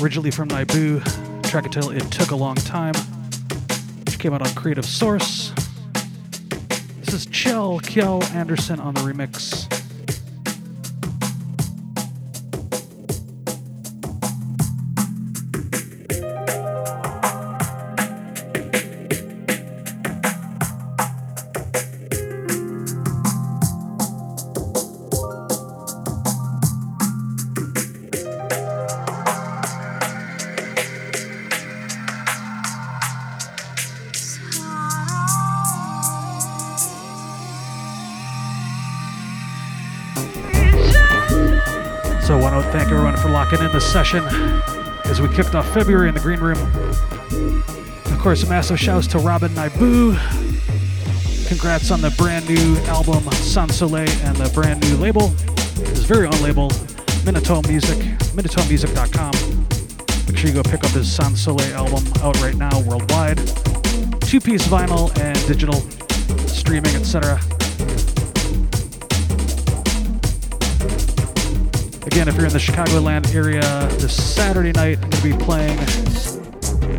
Originally from Naibu, track until It Took a Long Time, which came out on Creative Source. This is Kjell Kjell Anderson on the remix. Session as we kicked off February in the green room. Of course, massive shouts to Robin Naibu. Congrats on the brand new album Sans Soleil and the brand new label, his very own label, Minato Music, minatomusic.com. Make sure you go pick up his Sans Soleil album out right now worldwide. Two piece vinyl and digital streaming, etc. Again, if you're in the Chicagoland area this Saturday night, I'm going to be playing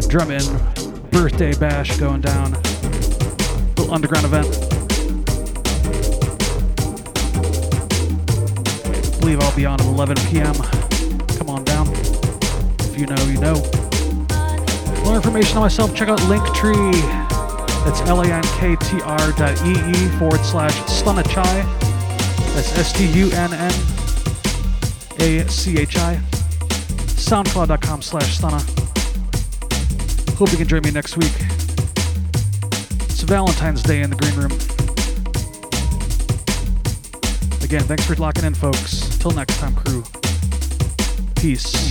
Drum In Birthday Bash going down. Little underground event. I believe I'll be on at 11 p.m. Come on down. If you know, you know. More information on myself, check out Linktree. That's L-A-N-K-T-R dot E-E forward slash Stunachai. That's S-T-U-N-N Soundcloud.com slash. Hope you can join me next week. It's Valentine's Day in the green room. Again, thanks for locking in, folks. Till next time, crew. Peace.